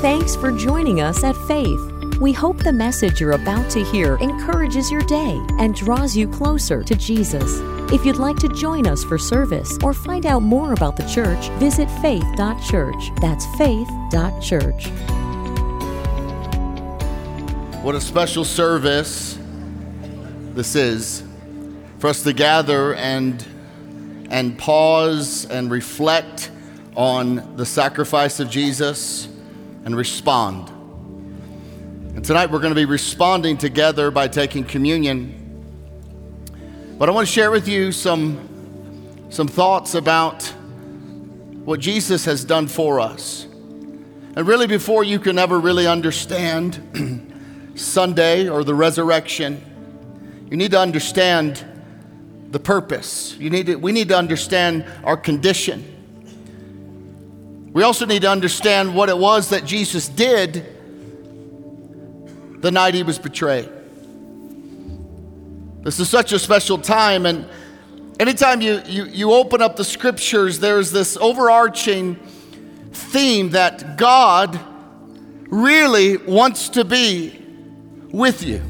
Thanks for joining us at Faith. We hope the message you're about to hear encourages your day and draws you closer to Jesus. If you'd like to join us for service or find out more about the church, visit faith.church. That's faith.church. What a special service this is for us to gather and and pause and reflect on the sacrifice of Jesus and respond. And tonight we're going to be responding together by taking communion. But I want to share with you some some thoughts about what Jesus has done for us. And really before you can ever really understand Sunday or the resurrection, you need to understand the purpose. You need to, we need to understand our condition. We also need to understand what it was that Jesus did the night he was betrayed. This is such a special time, and anytime you, you, you open up the scriptures, there's this overarching theme that God really wants to be with you.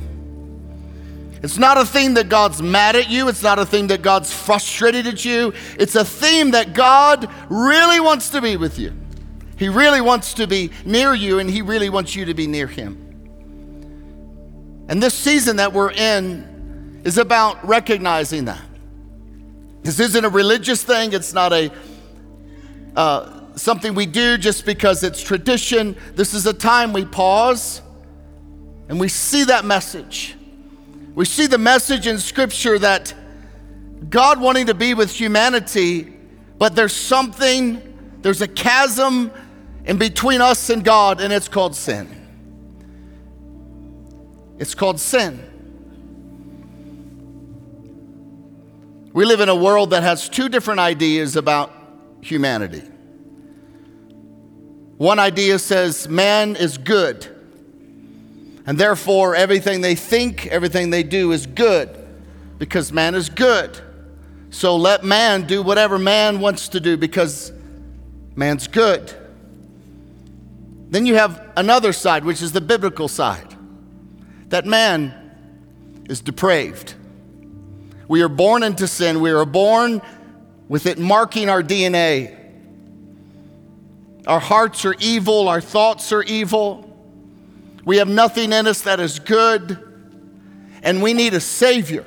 It's not a theme that God's mad at you. It's not a theme that God's frustrated at you. It's a theme that God really wants to be with you. He really wants to be near you, and He really wants you to be near Him. And this season that we're in is about recognizing that. This isn't a religious thing, it's not a uh, something we do just because it's tradition. This is a time we pause and we see that message. We see the message in Scripture that God wanting to be with humanity, but there's something, there's a chasm in between us and God, and it's called sin. It's called sin. We live in a world that has two different ideas about humanity. One idea says man is good and therefore, everything they think, everything they do is good because man is good. So let man do whatever man wants to do because man's good. Then you have another side, which is the biblical side that man is depraved. We are born into sin, we are born with it marking our DNA. Our hearts are evil, our thoughts are evil. We have nothing in us that is good, and we need a Savior.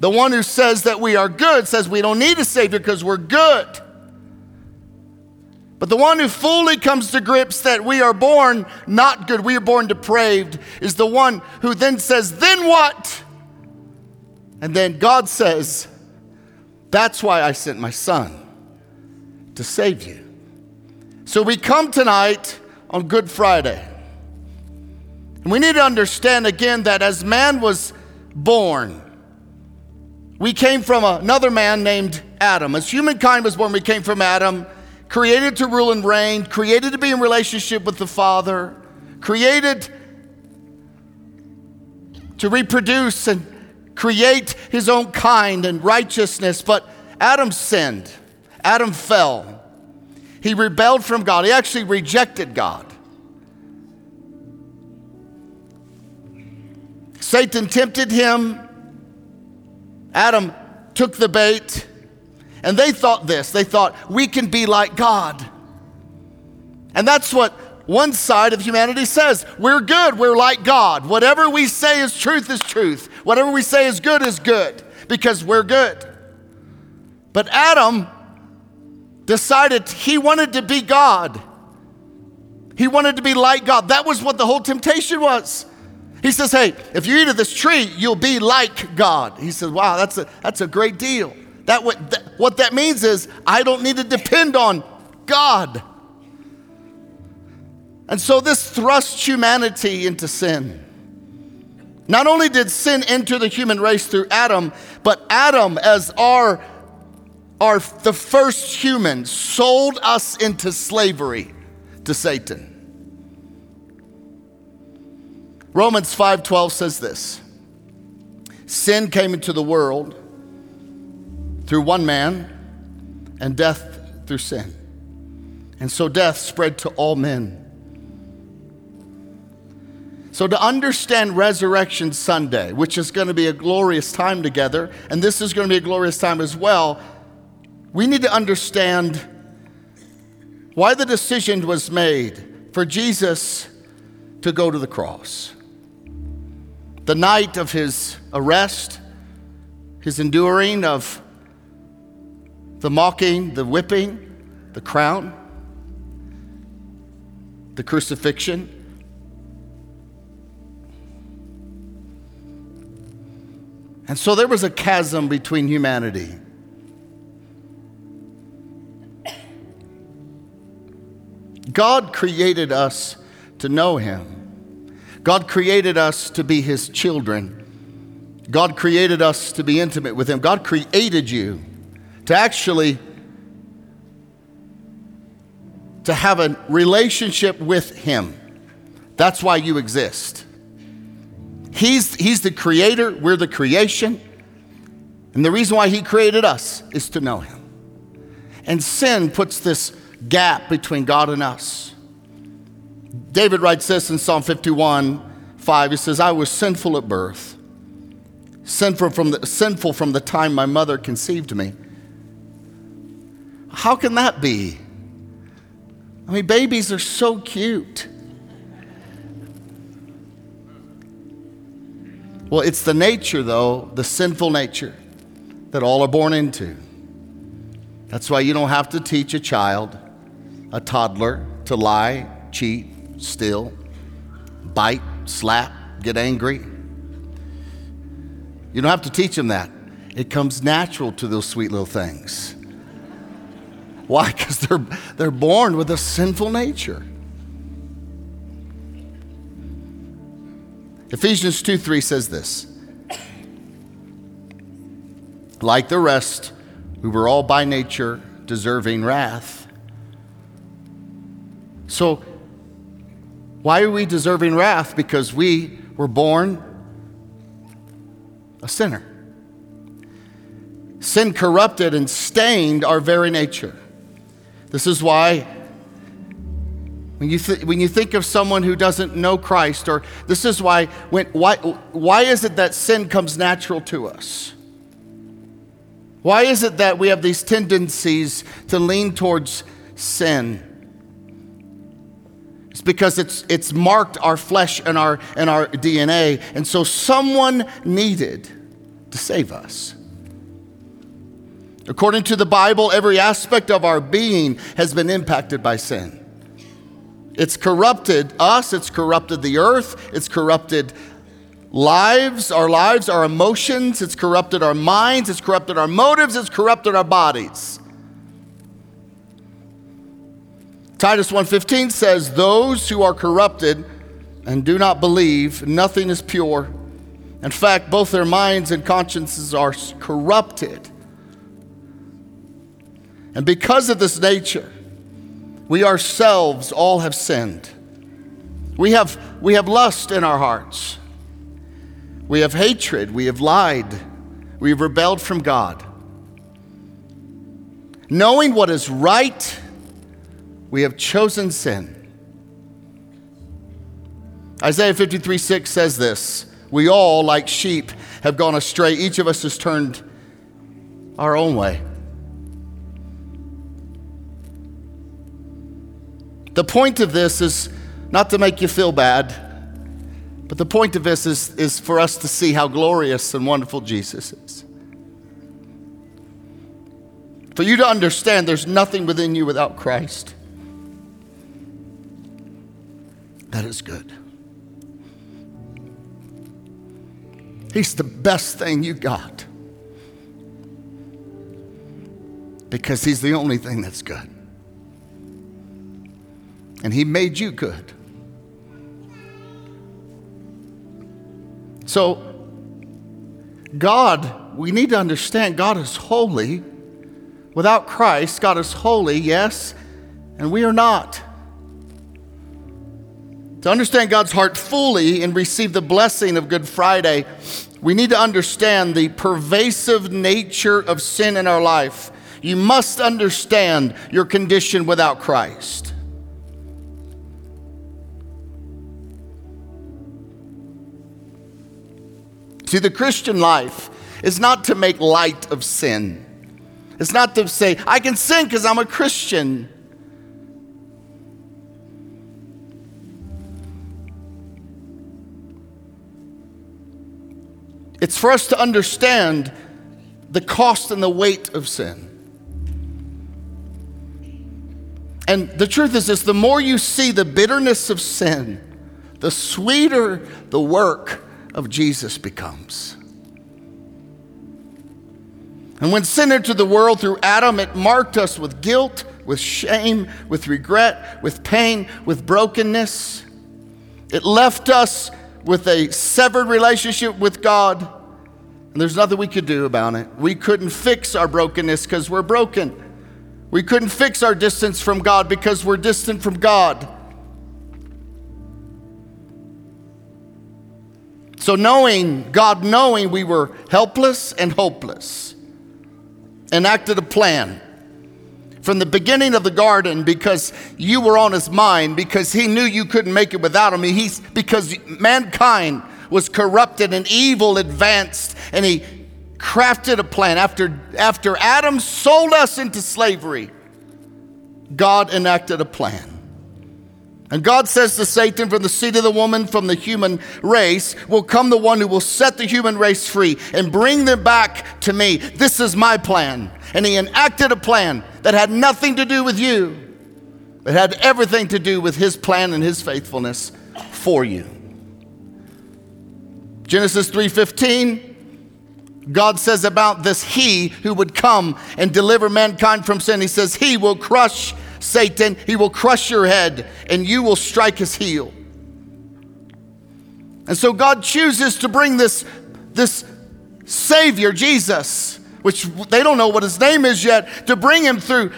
The one who says that we are good says we don't need a Savior because we're good. But the one who fully comes to grips that we are born not good, we are born depraved, is the one who then says, Then what? And then God says, That's why I sent my son to save you. So we come tonight on Good Friday. And we need to understand again that as man was born, we came from another man named Adam. As humankind was born, we came from Adam, created to rule and reign, created to be in relationship with the Father, created to reproduce and create his own kind and righteousness. But Adam sinned, Adam fell. He rebelled from God, he actually rejected God. Satan tempted him. Adam took the bait. And they thought this they thought, we can be like God. And that's what one side of humanity says. We're good, we're like God. Whatever we say is truth is truth. Whatever we say is good is good because we're good. But Adam decided he wanted to be God. He wanted to be like God. That was what the whole temptation was. He says, Hey, if you eat of this tree, you'll be like God. He says, Wow, that's a, that's a great deal. That what, that, what that means is, I don't need to depend on God. And so this thrusts humanity into sin. Not only did sin enter the human race through Adam, but Adam, as our, our the first human, sold us into slavery to Satan. Romans 5:12 says this. Sin came into the world through one man and death through sin. And so death spread to all men. So, to understand Resurrection Sunday, which is going to be a glorious time together, and this is going to be a glorious time as well, we need to understand why the decision was made for Jesus to go to the cross. The night of his arrest, his enduring of the mocking, the whipping, the crown, the crucifixion. And so there was a chasm between humanity. God created us to know Him. God created us to be His children. God created us to be intimate with Him. God created you to actually to have a relationship with Him. That's why you exist. He's, he's the creator, we're the creation. And the reason why He created us is to know Him. And sin puts this gap between God and us. David writes this in Psalm 51 5. He says, I was sinful at birth, sinful from the, sinful from the time my mother conceived me. How can that be? I mean, babies are so cute. Well, it's the nature, though, the sinful nature that all are born into. That's why you don't have to teach a child a toddler to lie, cheat, steal, bite, slap, get angry. You don't have to teach them that. It comes natural to those sweet little things. Why? Because they're, they're born with a sinful nature. Ephesians 2 3 says this Like the rest, we were all by nature deserving wrath. So, why are we deserving wrath? Because we were born a sinner. Sin corrupted and stained our very nature. This is why when you, th- when you think of someone who doesn't know Christ, or this is why, when, why, why is it that sin comes natural to us? Why is it that we have these tendencies to lean towards sin? It's because it's, it's marked our flesh and our, and our DNA. And so someone needed to save us. According to the Bible, every aspect of our being has been impacted by sin. It's corrupted us, it's corrupted the earth, it's corrupted lives, our lives, our emotions, it's corrupted our minds, it's corrupted our motives, it's corrupted our bodies. Titus 1:15 says those who are corrupted and do not believe nothing is pure. In fact, both their minds and consciences are corrupted. And because of this nature, we ourselves all have sinned. We have, we have lust in our hearts. We have hatred. We have lied. We have rebelled from God. Knowing what is right we have chosen sin. Isaiah 53 6 says this We all, like sheep, have gone astray. Each of us has turned our own way. The point of this is not to make you feel bad, but the point of this is, is for us to see how glorious and wonderful Jesus is. For you to understand there's nothing within you without Christ. that is good. He's the best thing you got because He's the only thing that's good. And He made you good. So, God, we need to understand God is holy. Without Christ, God is holy, yes, and we are not. To understand God's heart fully and receive the blessing of Good Friday, we need to understand the pervasive nature of sin in our life. You must understand your condition without Christ. See, the Christian life is not to make light of sin. It's not to say, I can sin because I'm a Christian. It's for us to understand the cost and the weight of sin. And the truth is this the more you see the bitterness of sin, the sweeter the work of Jesus becomes. And when sin entered the world through Adam, it marked us with guilt, with shame, with regret, with pain, with brokenness. It left us with a severed relationship with God, and there's nothing we could do about it. We couldn't fix our brokenness because we're broken. We couldn't fix our distance from God because we're distant from God. So, knowing, God knowing we were helpless and hopeless, enacted a plan from the beginning of the garden because you were on his mind, because he knew you couldn't make it without him. He's, because mankind was corrupted and evil advanced, and he crafted a plan. After, after Adam sold us into slavery, God enacted a plan. And God says to Satan, from the seed of the woman, from the human race, will come the one who will set the human race free and bring them back to me. This is my plan. And he enacted a plan that had nothing to do with you, it had everything to do with his plan and his faithfulness for you. Genesis 3:15 God says about this he who would come and deliver mankind from sin. He says he will crush Satan, he will crush your head and you will strike his heel. And so God chooses to bring this, this Savior, Jesus, which they don't know what his name is yet, to bring him through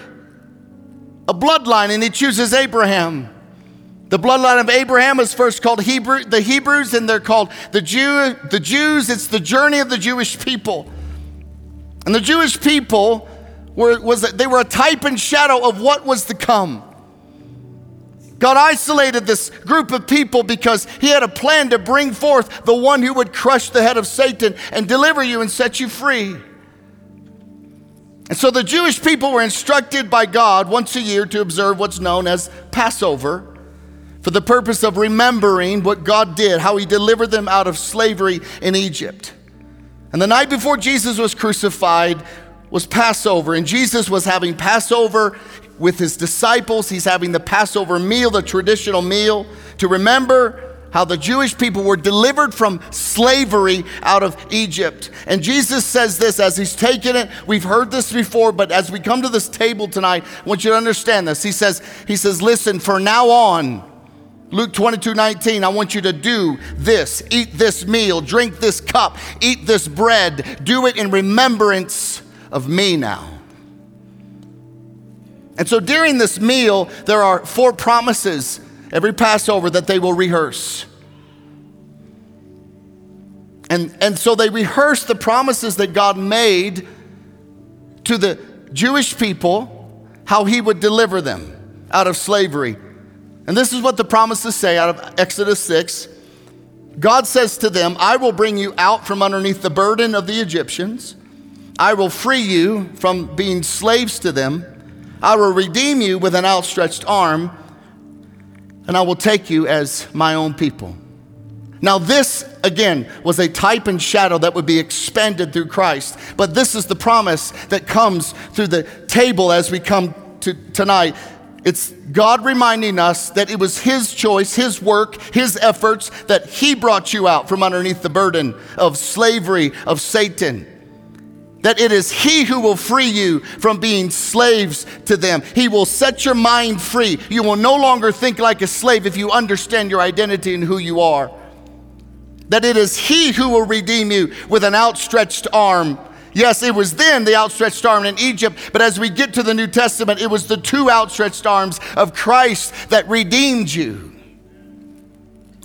a bloodline, and he chooses Abraham. The bloodline of Abraham is first called Hebrew, the Hebrews, and they're called the Jew, the Jews. It's the journey of the Jewish people. And the Jewish people were, was they were a type and shadow of what was to come. God isolated this group of people because He had a plan to bring forth the one who would crush the head of Satan and deliver you and set you free. And so the Jewish people were instructed by God once a year to observe what's known as Passover for the purpose of remembering what God did, how He delivered them out of slavery in Egypt. And the night before Jesus was crucified, was Passover, and Jesus was having Passover with his disciples. He's having the Passover meal, the traditional meal, to remember how the Jewish people were delivered from slavery out of Egypt. And Jesus says this as he's taking it. We've heard this before, but as we come to this table tonight, I want you to understand this. He says, He says, listen, for now on, Luke 22 19, I want you to do this, eat this meal, drink this cup, eat this bread, do it in remembrance of me now. And so during this meal, there are four promises every Passover that they will rehearse. And, and so they rehearse the promises that God made to the Jewish people, how he would deliver them out of slavery. And this is what the promises say out of Exodus 6. God says to them, I will bring you out from underneath the burden of the Egyptians. I will free you from being slaves to them. I will redeem you with an outstretched arm, and I will take you as my own people. Now, this again was a type and shadow that would be expanded through Christ, but this is the promise that comes through the table as we come to tonight. It's God reminding us that it was His choice, His work, His efforts that He brought you out from underneath the burden of slavery, of Satan that it is He who will free you from being slaves to them. He will set your mind free. You will no longer think like a slave if you understand your identity and who you are. That it is He who will redeem you with an outstretched arm. Yes, it was then the outstretched arm in Egypt, but as we get to the New Testament, it was the two outstretched arms of Christ that redeemed you.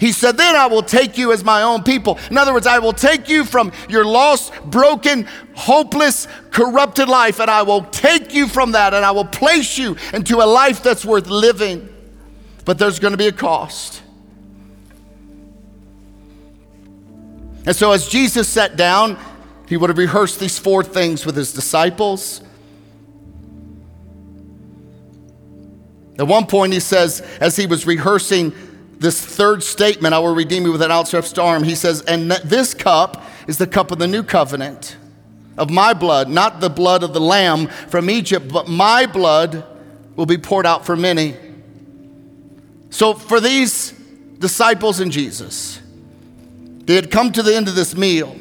He said, Then I will take you as my own people. In other words, I will take you from your lost, broken, hopeless, corrupted life, and I will take you from that, and I will place you into a life that's worth living. But there's going to be a cost. And so, as Jesus sat down, he would have rehearsed these four things with his disciples. At one point, he says, as he was rehearsing this third statement, I will redeem you with an outstretched arm, he says, And this cup is the cup of the new covenant of my blood, not the blood of the lamb from Egypt, but my blood will be poured out for many. So, for these disciples and Jesus, they had come to the end of this meal.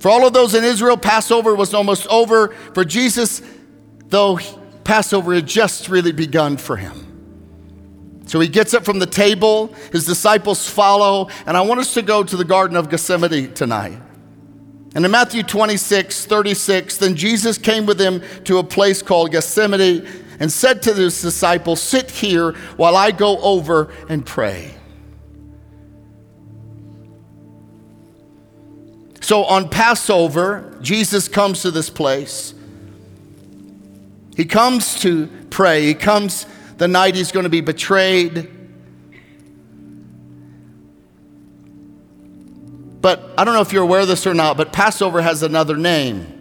For all of those in Israel, Passover was almost over. For Jesus, though Passover had just really begun for him. So he gets up from the table, his disciples follow, and I want us to go to the Garden of Gethsemane tonight. And in Matthew 26, 36, then Jesus came with them to a place called Gethsemane and said to his disciples, Sit here while I go over and pray. So on Passover, Jesus comes to this place. He comes to pray. He comes the night he's going to be betrayed. But I don't know if you're aware of this or not, but Passover has another name.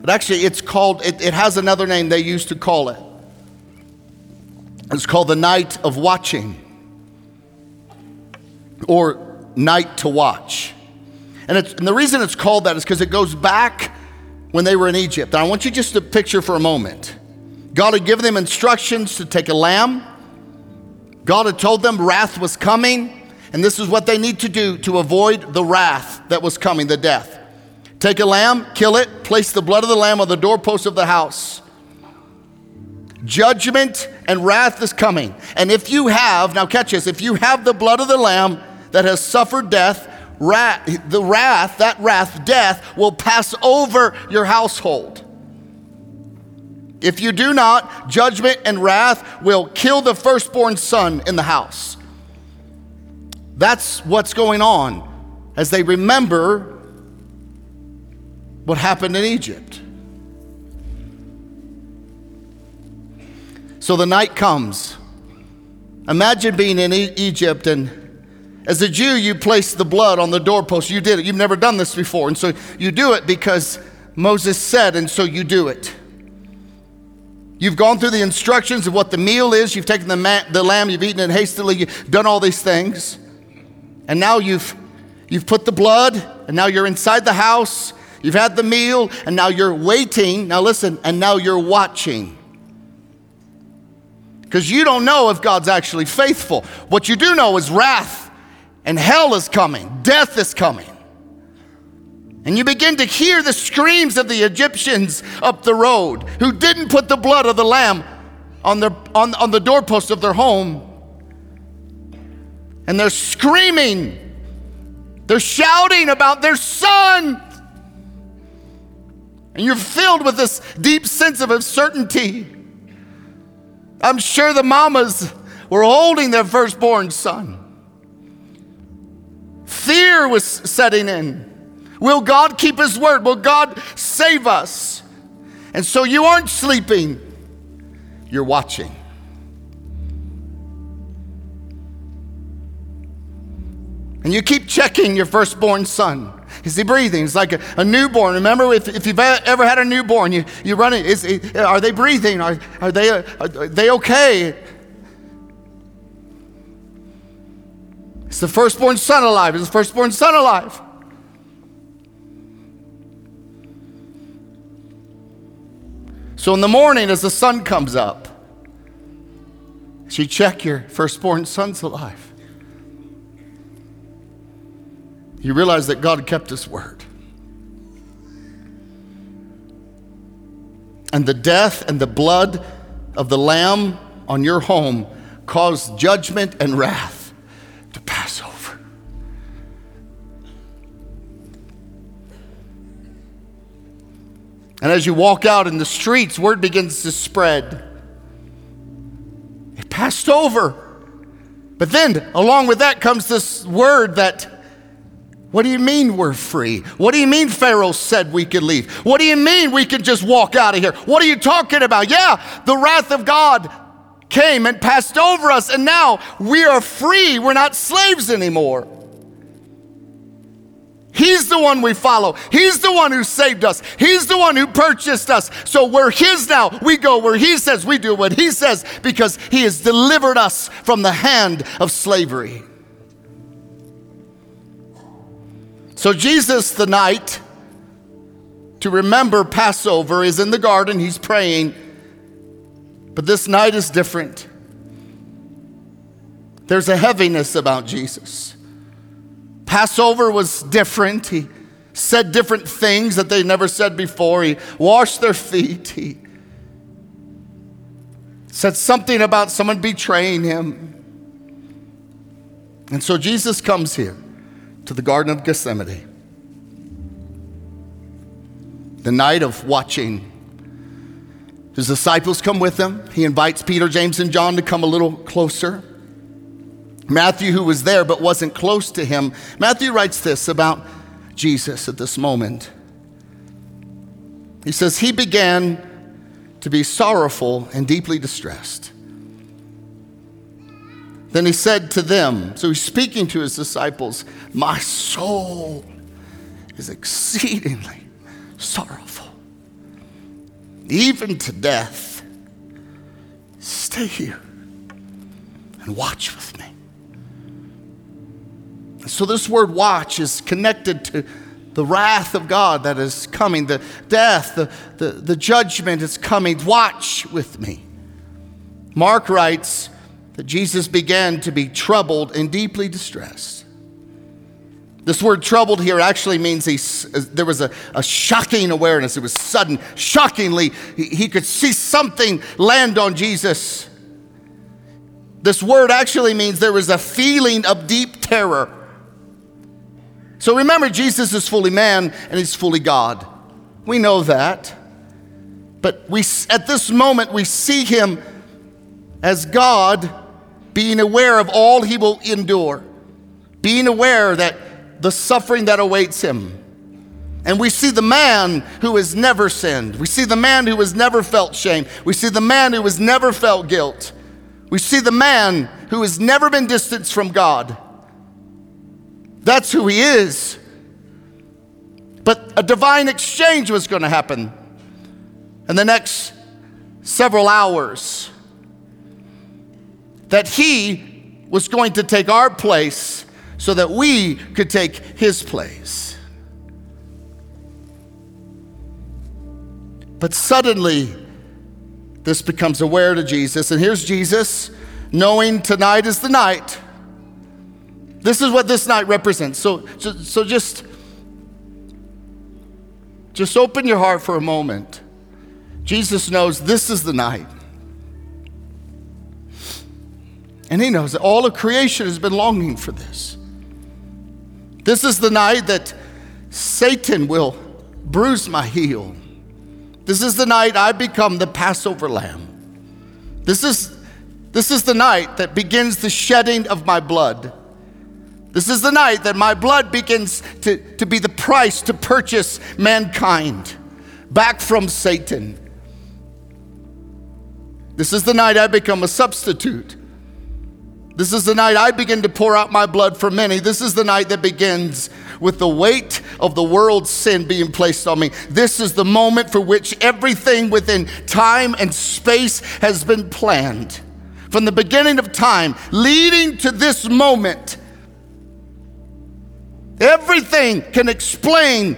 But actually, it's called, it, it has another name they used to call it. It's called the night of watching or night to watch. And, it's and the reason it's called that is because it goes back when they were in Egypt. And I want you just to picture for a moment. God had given them instructions to take a lamb. God had told them wrath was coming, and this is what they need to do to avoid the wrath that was coming, the death. Take a lamb, kill it, place the blood of the lamb on the doorpost of the house. Judgment and wrath is coming. And if you have, now catch this, if you have the blood of the lamb that has suffered death, wrath, the wrath, that wrath, death, will pass over your household. If you do not, judgment and wrath will kill the firstborn son in the house. That's what's going on as they remember what happened in Egypt. So the night comes. Imagine being in e- Egypt and as a Jew, you place the blood on the doorpost. You did it. You've never done this before. And so you do it because Moses said, and so you do it. You've gone through the instructions of what the meal is. You've taken the, ma- the lamb, you've eaten it hastily, you've done all these things. And now you've, you've put the blood, and now you're inside the house. You've had the meal, and now you're waiting. Now listen, and now you're watching. Because you don't know if God's actually faithful. What you do know is wrath and hell is coming, death is coming. And you begin to hear the screams of the Egyptians up the road who didn't put the blood of the lamb on, their, on, on the doorpost of their home. And they're screaming, they're shouting about their son. And you're filled with this deep sense of uncertainty. I'm sure the mamas were holding their firstborn son. Fear was setting in. Will God keep His word? Will God save us? And so you aren't sleeping, you're watching. And you keep checking your firstborn son. Is he breathing? It's like a, a newborn. Remember, if, if you've ever had a newborn, you, you run it. Is, are they breathing? Are, are, they, are they okay? Is the firstborn son alive? Is the firstborn son alive? So in the morning, as the sun comes up, you check your firstborn son's alive. You realize that God kept his word. And the death and the blood of the lamb on your home caused judgment and wrath to pass over. And as you walk out in the streets, word begins to spread. It passed over. But then, along with that, comes this word that what do you mean we're free? What do you mean Pharaoh said we could leave? What do you mean we can just walk out of here? What are you talking about? Yeah, the wrath of God came and passed over us, and now we are free. We're not slaves anymore. He's the one we follow. He's the one who saved us. He's the one who purchased us. So we're His now. We go where He says, we do what He says because He has delivered us from the hand of slavery. So, Jesus, the night to remember Passover, is in the garden. He's praying. But this night is different. There's a heaviness about Jesus. Passover was different. He said different things that they never said before. He washed their feet. He said something about someone betraying him. And so Jesus comes here to the Garden of Gethsemane. The night of watching. His disciples come with him. He invites Peter, James, and John to come a little closer. Matthew, who was there but wasn't close to him, Matthew writes this about Jesus at this moment. He says, He began to be sorrowful and deeply distressed. Then he said to them, so he's speaking to his disciples, My soul is exceedingly sorrowful, even to death. Stay here and watch with me. So, this word watch is connected to the wrath of God that is coming, the death, the, the, the judgment is coming. Watch with me. Mark writes that Jesus began to be troubled and deeply distressed. This word troubled here actually means he, uh, there was a, a shocking awareness. It was sudden, shockingly, he, he could see something land on Jesus. This word actually means there was a feeling of deep terror. So remember, Jesus is fully man and he's fully God. We know that. But we, at this moment, we see him as God being aware of all he will endure, being aware that the suffering that awaits him. And we see the man who has never sinned. We see the man who has never felt shame. We see the man who has never felt guilt. We see the man who has never been distanced from God. That's who he is. But a divine exchange was going to happen in the next several hours. That he was going to take our place so that we could take his place. But suddenly, this becomes aware to Jesus. And here's Jesus knowing tonight is the night this is what this night represents. So, so, so just, just open your heart for a moment. Jesus knows this is the night. And he knows that all of creation has been longing for this. This is the night that Satan will bruise my heel. This is the night I become the Passover lamb. This is, this is the night that begins the shedding of my blood. This is the night that my blood begins to, to be the price to purchase mankind back from Satan. This is the night I become a substitute. This is the night I begin to pour out my blood for many. This is the night that begins with the weight of the world's sin being placed on me. This is the moment for which everything within time and space has been planned. From the beginning of time, leading to this moment, Everything can explain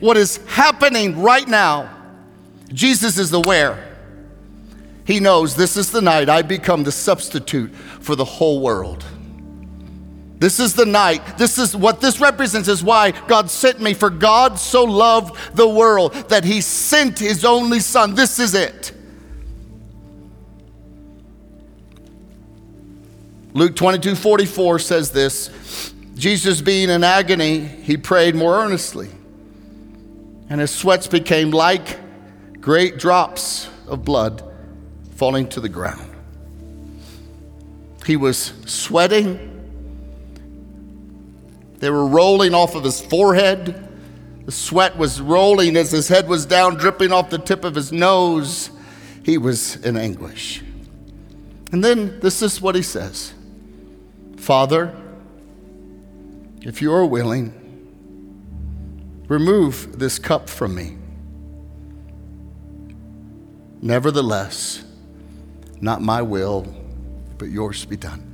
what is happening right now. Jesus is aware. He knows this is the night I become the substitute for the whole world. This is the night. This is what this represents is why God sent me. For God so loved the world that he sent his only son. This is it. Luke 22 44 says this Jesus, being in agony, he prayed more earnestly, and his sweats became like great drops of blood falling to the ground. He was sweating. They were rolling off of his forehead. The sweat was rolling as his head was down, dripping off the tip of his nose. He was in anguish. And then this is what he says Father, if you are willing, remove this cup from me. Nevertheless, not my will, but yours be done.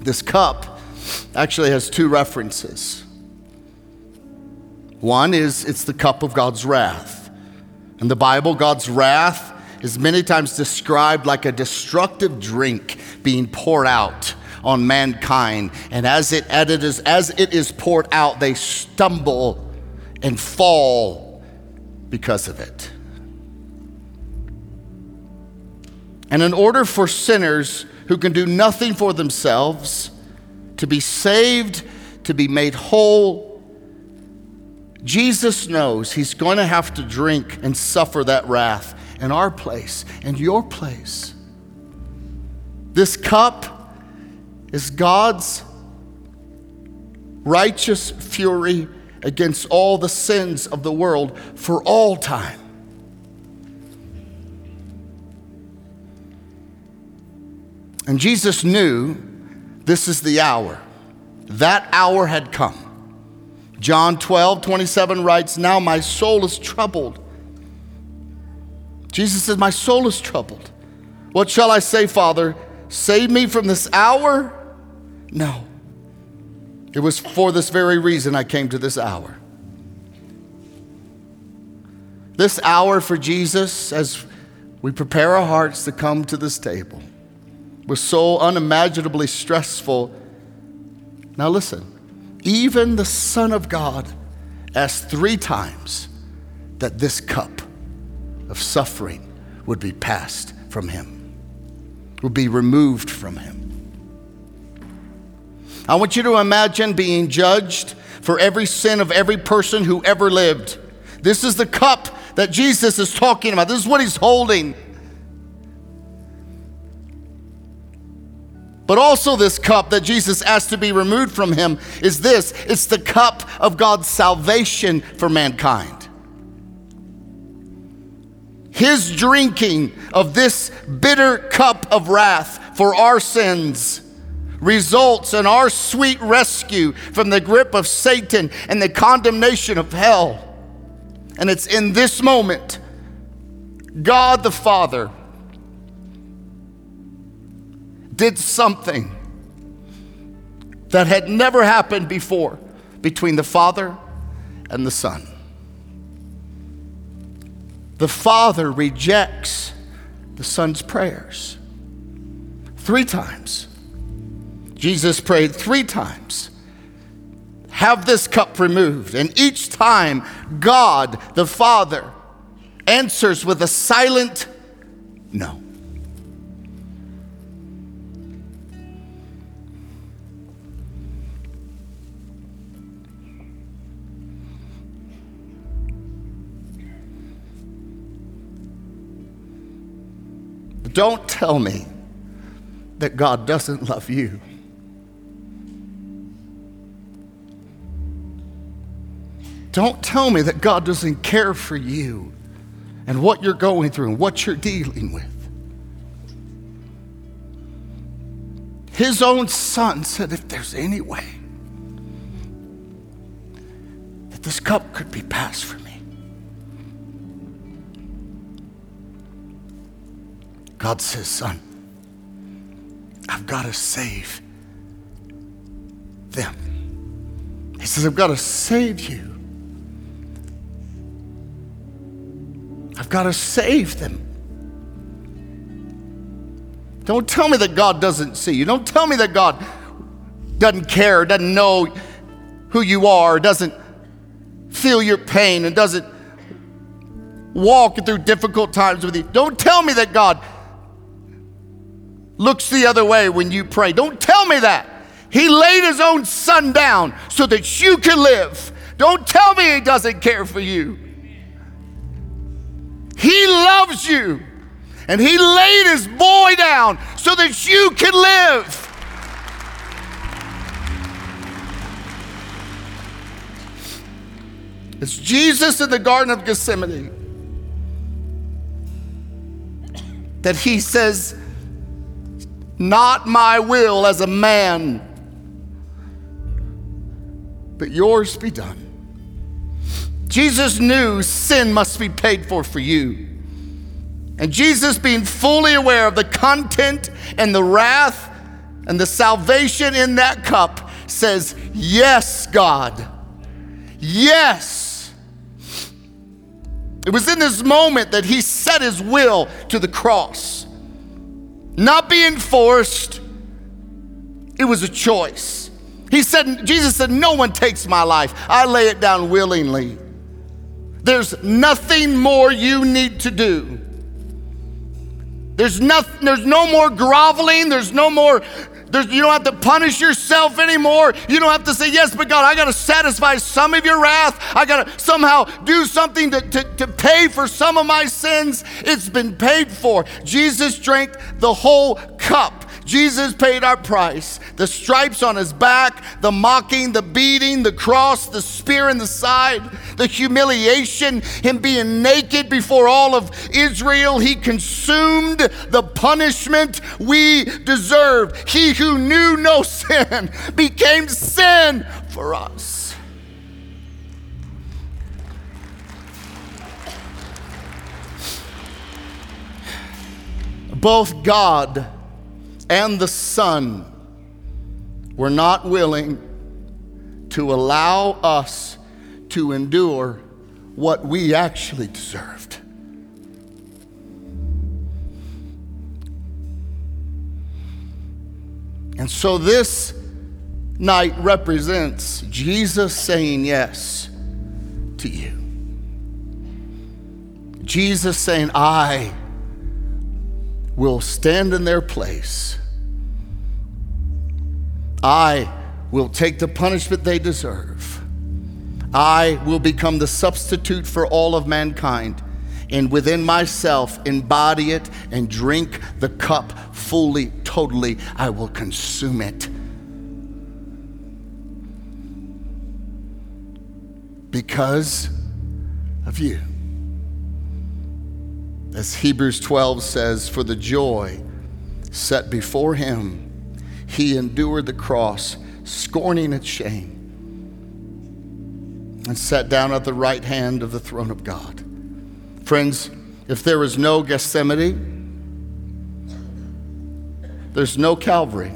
This cup actually has two references. One is it's the cup of God's wrath. In the Bible, God's wrath is many times described like a destructive drink being poured out on mankind. And as it, as it is poured out, they stumble and fall because of it. And in order for sinners who can do nothing for themselves to be saved, to be made whole, Jesus knows he's going to have to drink and suffer that wrath in our place and your place. This cup is God's righteous fury against all the sins of the world for all time. And Jesus knew this is the hour. That hour had come. John 12, 27 writes, Now my soul is troubled. Jesus says, My soul is troubled. What shall I say, Father? Save me from this hour? No. It was for this very reason I came to this hour. This hour for Jesus, as we prepare our hearts to come to this table, was so unimaginably stressful. Now, listen, even the Son of God asked three times that this cup of suffering would be passed from him, would be removed from him. I want you to imagine being judged for every sin of every person who ever lived. This is the cup that Jesus is talking about. This is what he's holding. But also, this cup that Jesus asked to be removed from him is this it's the cup of God's salvation for mankind. His drinking of this bitter cup of wrath for our sins results in our sweet rescue from the grip of Satan and the condemnation of hell. And it's in this moment, God the Father did something that had never happened before between the Father and the Son. The Father rejects the Son's prayers three times. Jesus prayed three times have this cup removed. And each time, God the Father answers with a silent no. Don't tell me that God doesn't love you. Don't tell me that God doesn't care for you and what you're going through and what you're dealing with. His own son said, if there's any way that this cup could be passed for me, God says, son, I've got to save them. He says, I've got to save you. Got to save them. Don't tell me that God doesn't see you. Don't tell me that God doesn't care, doesn't know who you are, doesn't feel your pain, and doesn't walk through difficult times with you. Don't tell me that God looks the other way when you pray. Don't tell me that. He laid his own son down so that you can live. Don't tell me he doesn't care for you. He loves you. And he laid his boy down so that you can live. It's Jesus in the Garden of Gethsemane that he says, Not my will as a man, but yours be done. Jesus knew sin must be paid for for you. And Jesus, being fully aware of the content and the wrath and the salvation in that cup, says, Yes, God. Yes. It was in this moment that he set his will to the cross. Not being forced, it was a choice. He said, Jesus said, No one takes my life. I lay it down willingly. There's nothing more you need to do. There's, nothing, there's no more groveling. There's no more there's, you don't have to punish yourself anymore. You don't have to say, Yes, but God, I got to satisfy some of your wrath. I got to somehow do something to, to, to pay for some of my sins. It's been paid for. Jesus drank the whole cup. Jesus paid our price. The stripes on his back, the mocking, the beating, the cross, the spear in the side, the humiliation, him being naked before all of Israel. He consumed the punishment we deserve. He who knew no sin became sin for us. Both God and the Son were not willing to allow us to endure what we actually deserved. And so this night represents Jesus saying yes to you. Jesus saying, I will stand in their place I will take the punishment they deserve. I will become the substitute for all of mankind, and within myself embody it and drink the cup fully, totally. I will consume it. Because of you. As Hebrews 12 says, for the joy set before him he endured the cross, scorning its shame, and sat down at the right hand of the throne of God. Friends, if there is no Gethsemane, there's no Calvary.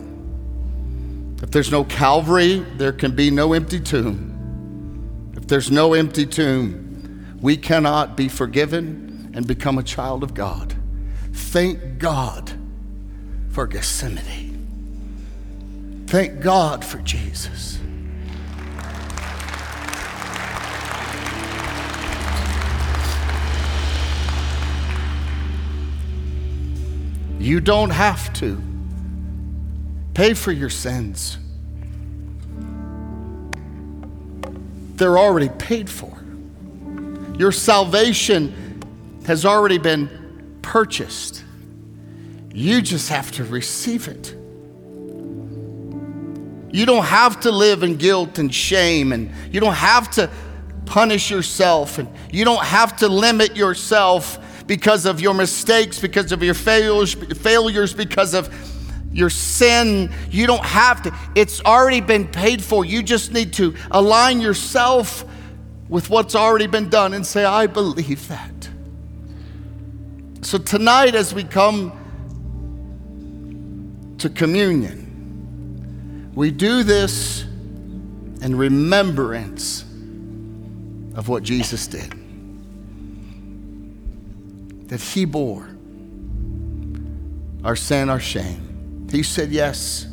If there's no Calvary, there can be no empty tomb. If there's no empty tomb, we cannot be forgiven and become a child of God. Thank God for Gethsemane. Thank God for Jesus. You don't have to pay for your sins. They're already paid for. Your salvation has already been purchased. You just have to receive it. You don't have to live in guilt and shame, and you don't have to punish yourself, and you don't have to limit yourself because of your mistakes, because of your failures, failures because of your sin. You don't have to. It's already been paid for. You just need to align yourself with what's already been done and say, I believe that. So tonight, as we come to communion, we do this in remembrance of what Jesus did. That he bore our sin, our shame. He said yes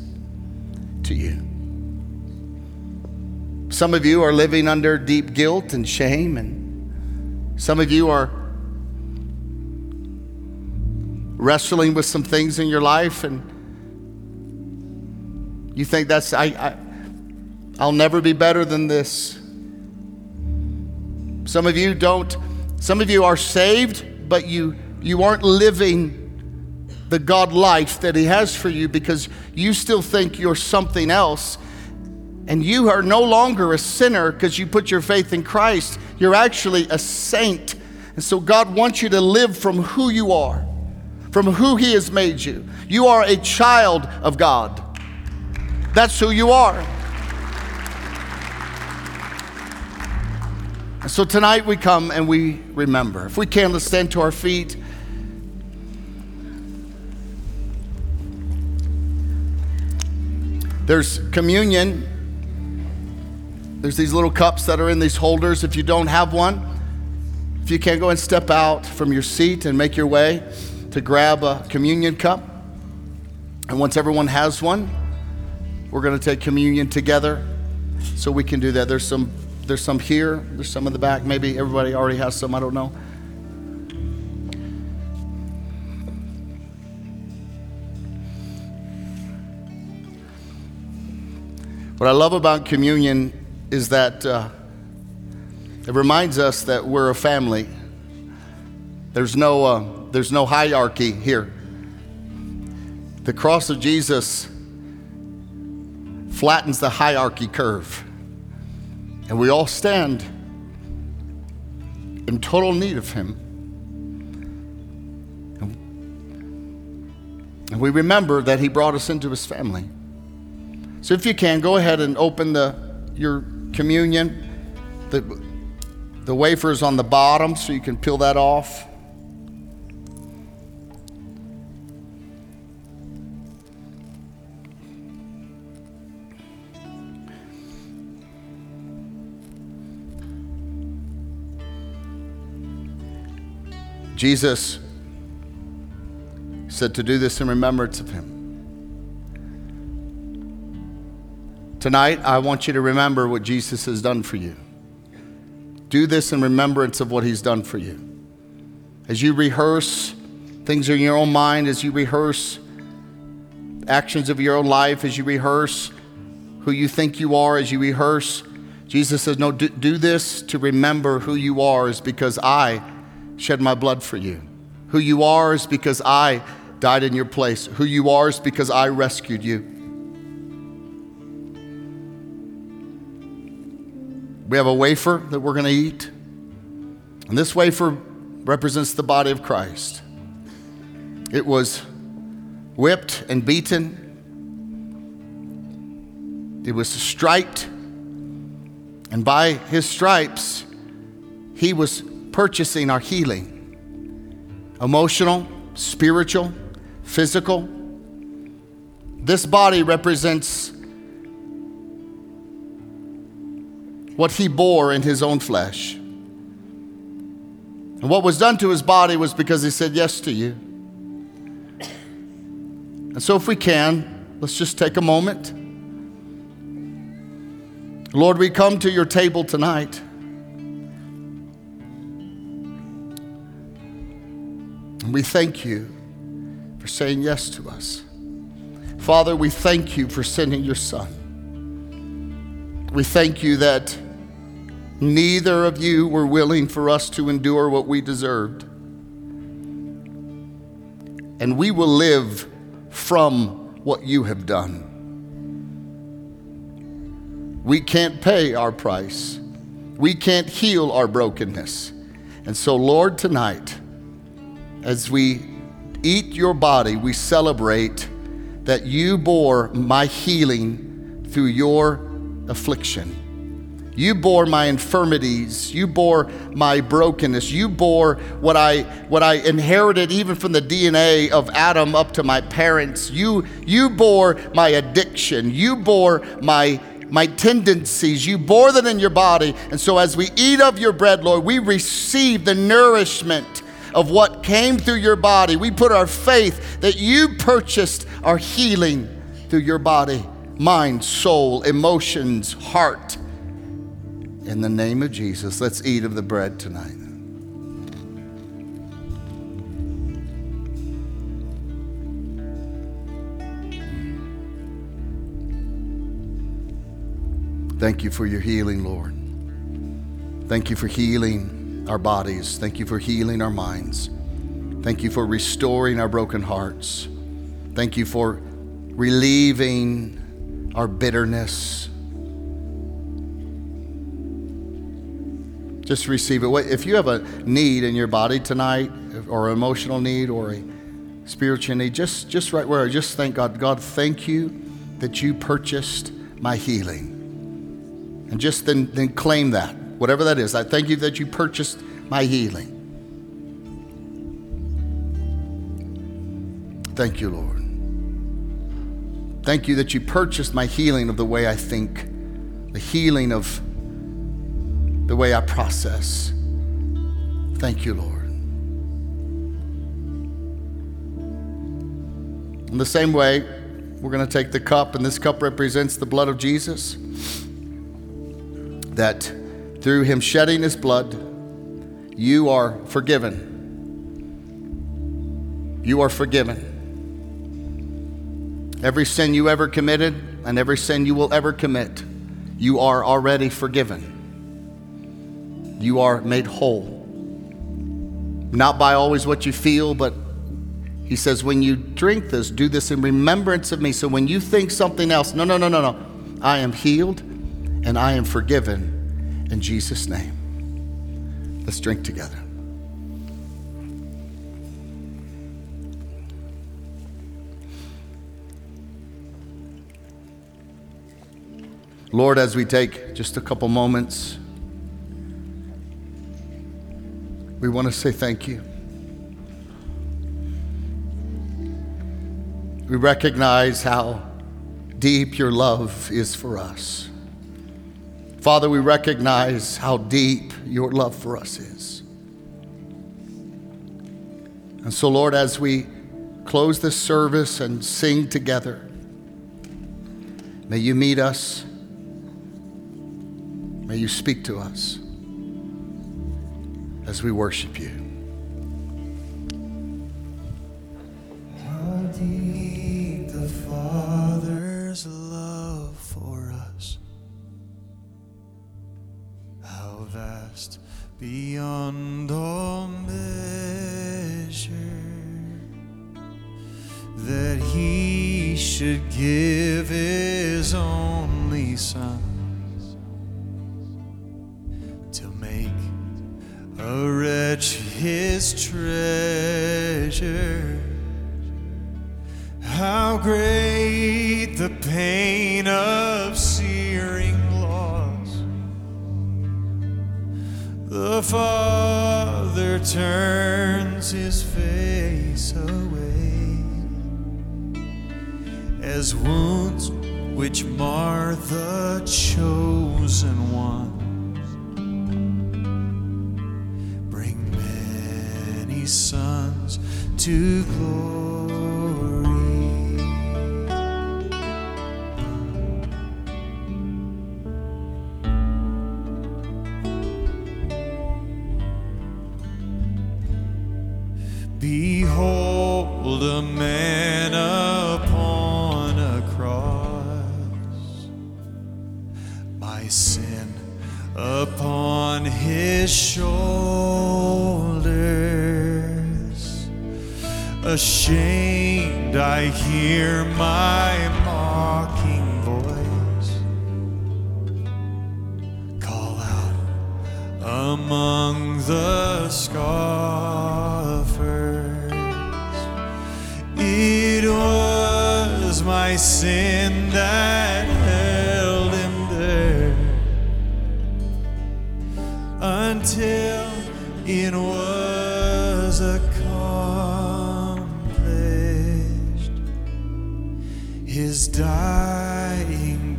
to you. Some of you are living under deep guilt and shame, and some of you are wrestling with some things in your life and you think that's, I, I, I'll never be better than this. Some of you don't, some of you are saved, but you, you aren't living the God life that He has for you because you still think you're something else. And you are no longer a sinner because you put your faith in Christ. You're actually a saint. And so God wants you to live from who you are, from who He has made you. You are a child of God. That's who you are. And so tonight we come and we remember. If we can, let's stand to our feet. There's communion. There's these little cups that are in these holders. If you don't have one, if you can't go and step out from your seat and make your way to grab a communion cup. And once everyone has one, we're going to take communion together so we can do that. There's some there's some here, there's some in the back. Maybe everybody already has some, I don't know. What I love about communion is that uh, it reminds us that we're a family. There's no, uh, there's no hierarchy here. The cross of Jesus flattens the hierarchy curve. And we all stand in total need of Him. And we remember that He brought us into His family. So if you can, go ahead and open the, your communion. The, the wafer is on the bottom, so you can peel that off. Jesus said to do this in remembrance of him. Tonight, I want you to remember what Jesus has done for you. Do this in remembrance of what he's done for you. As you rehearse things in your own mind, as you rehearse actions of your own life, as you rehearse who you think you are, as you rehearse, Jesus says, No, do, do this to remember who you are, is because I shed my blood for you. Who you are is because I died in your place. Who you are is because I rescued you. We have a wafer that we're going to eat. And this wafer represents the body of Christ. It was whipped and beaten, it was striped, and by his stripes, he was purchasing our healing emotional, spiritual, physical. This body represents what he bore in his own flesh. And what was done to his body was because he said yes to you. And so, if we can, let's just take a moment. Lord, we come to your table tonight. We thank you for saying yes to us. Father, we thank you for sending your son. We thank you that neither of you were willing for us to endure what we deserved. And we will live from what you have done. We can't pay our price. We can't heal our brokenness. And so, Lord, tonight, as we eat your body, we celebrate that you bore my healing through your affliction. You bore my infirmities. You bore my brokenness. You bore what I, what I inherited even from the DNA of Adam up to my parents. You, you bore my addiction. You bore my, my tendencies. You bore them in your body. And so as we eat of your bread, Lord, we receive the nourishment of what came through your body. We put our faith that you purchased our healing through your body mind, soul, emotions, heart. In the name of Jesus, let's eat of the bread tonight. Thank you for your healing, Lord. Thank you for healing our bodies. Thank you for healing our minds. Thank you for restoring our broken hearts. Thank you for relieving our bitterness. Just receive it. If you have a need in your body tonight, or an emotional need, or a spiritual need, just, just right where, just thank God. God, thank you that you purchased my healing. And just then, then claim that, whatever that is. I thank you that you purchased my healing. Thank you, Lord. Thank you that you purchased my healing of the way I think, the healing of the way I process. Thank you, Lord. In the same way, we're going to take the cup, and this cup represents the blood of Jesus. That through him shedding his blood, you are forgiven. You are forgiven. Every sin you ever committed and every sin you will ever commit, you are already forgiven. You are made whole. Not by always what you feel, but he says, when you drink this, do this in remembrance of me. So when you think something else, no, no, no, no, no. I am healed and I am forgiven in Jesus' name. Let's drink together. Lord, as we take just a couple moments, we want to say thank you. We recognize how deep your love is for us. Father, we recognize how deep your love for us is. And so, Lord, as we close this service and sing together, may you meet us. May you speak to us as we worship you. Beyond all measure, that He should give His only Son to make a wretch his treasure. How great the pain of searing The Father turns his face away as wounds which mar the chosen ones bring many sons to glory.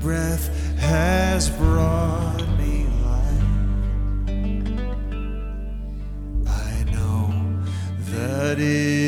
Breath has brought me life. I know that it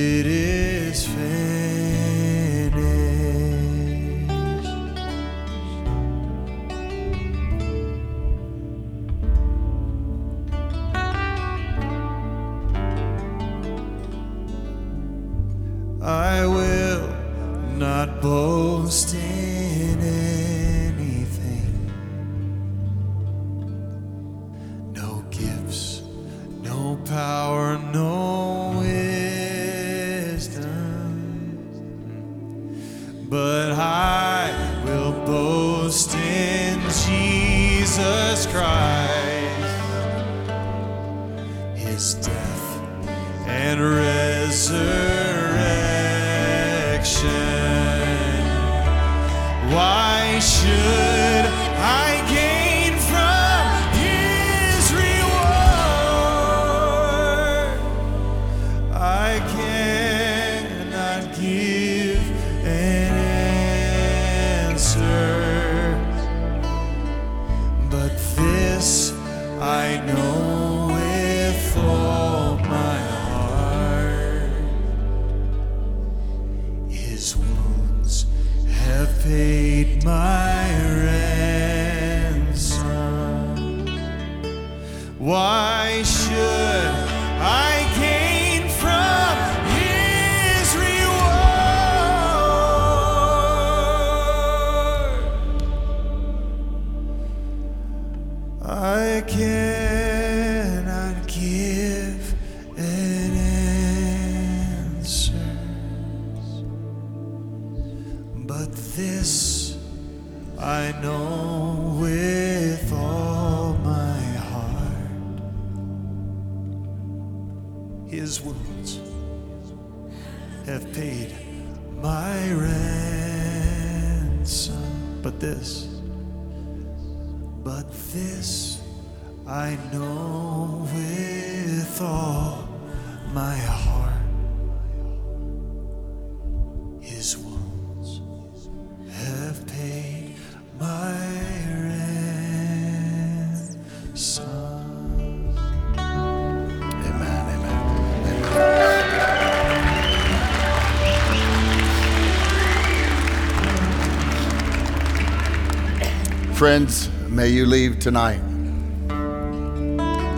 Friends, may you leave tonight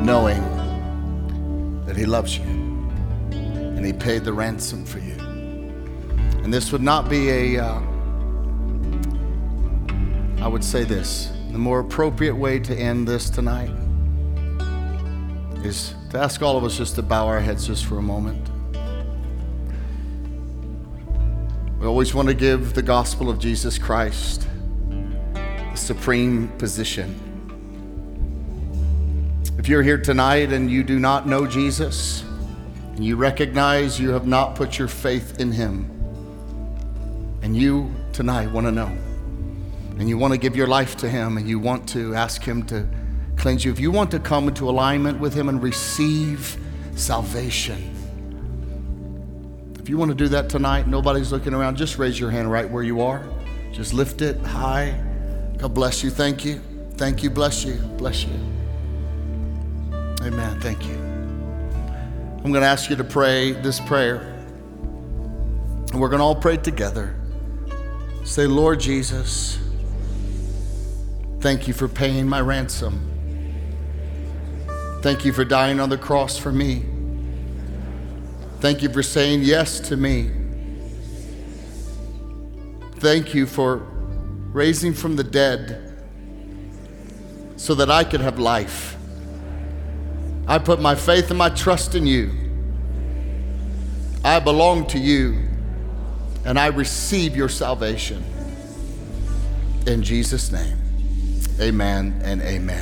knowing that He loves you and He paid the ransom for you. And this would not be a, uh, I would say this, the more appropriate way to end this tonight is to ask all of us just to bow our heads just for a moment. We always want to give the gospel of Jesus Christ supreme position. If you're here tonight and you do not know Jesus, and you recognize you have not put your faith in him, and you tonight want to know, and you want to give your life to him, and you want to ask him to cleanse you, if you want to come into alignment with him and receive salvation, if you want to do that tonight, nobody's looking around, just raise your hand right where you are. Just lift it high. God bless you. Thank you. Thank you. Bless you. Bless you. Amen. Thank you. I'm going to ask you to pray this prayer. And we're going to all pray together. Say, Lord Jesus, thank you for paying my ransom. Thank you for dying on the cross for me. Thank you for saying yes to me. Thank you for raising from the dead so that I could have life. I put my faith and my trust in you. I belong to you, and I receive your salvation. In Jesus' name, amen and amen.